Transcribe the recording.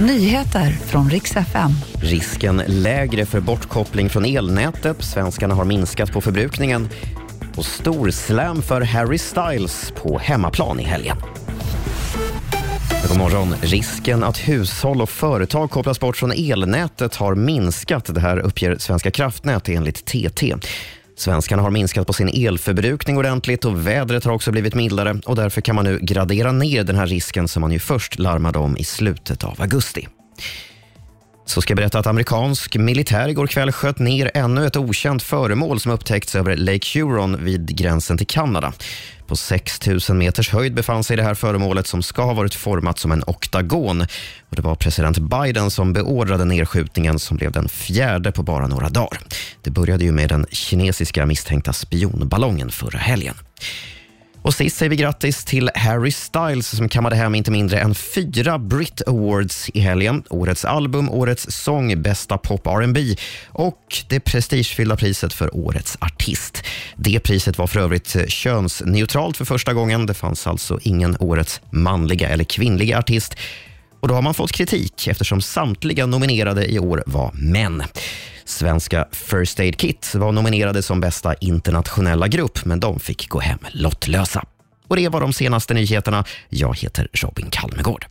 Nyheter från riks FM. Risken lägre för bortkoppling från elnätet. Svenskarna har minskat på förbrukningen. Och stor slam för Harry Styles på hemmaplan i helgen. God morgon. Risken att hushåll och företag kopplas bort från elnätet har minskat. Det här uppger Svenska kraftnät enligt TT. Svenskarna har minskat på sin elförbrukning ordentligt och vädret har också blivit mildare och därför kan man nu gradera ner den här risken som man ju först larmade om i slutet av augusti. Så ska jag berätta att amerikansk militär igår kväll sköt ner ännu ett okänt föremål som upptäckts över Lake Huron vid gränsen till Kanada. På 6 000 meters höjd befann sig det här föremålet som ska ha varit format som en oktagon. Och det var president Biden som beordrade nedskjutningen som blev den fjärde på bara några dagar. Det började ju med den kinesiska misstänkta spionballongen förra helgen. Och sist säger vi grattis till Harry Styles som kammade hem inte mindre än fyra Brit Awards i helgen. Årets album, Årets sång, Bästa pop R&B och det prestigefyllda priset för Årets artist. Det priset var för övrigt eh, könsneutralt för första gången. Det fanns alltså ingen Årets manliga eller kvinnliga artist. Och då har man fått kritik eftersom samtliga nominerade i år var män. Svenska First Aid Kit var nominerade som bästa internationella grupp, men de fick gå hem lottlösa. Och det var de senaste nyheterna. Jag heter Robin Kalmegård.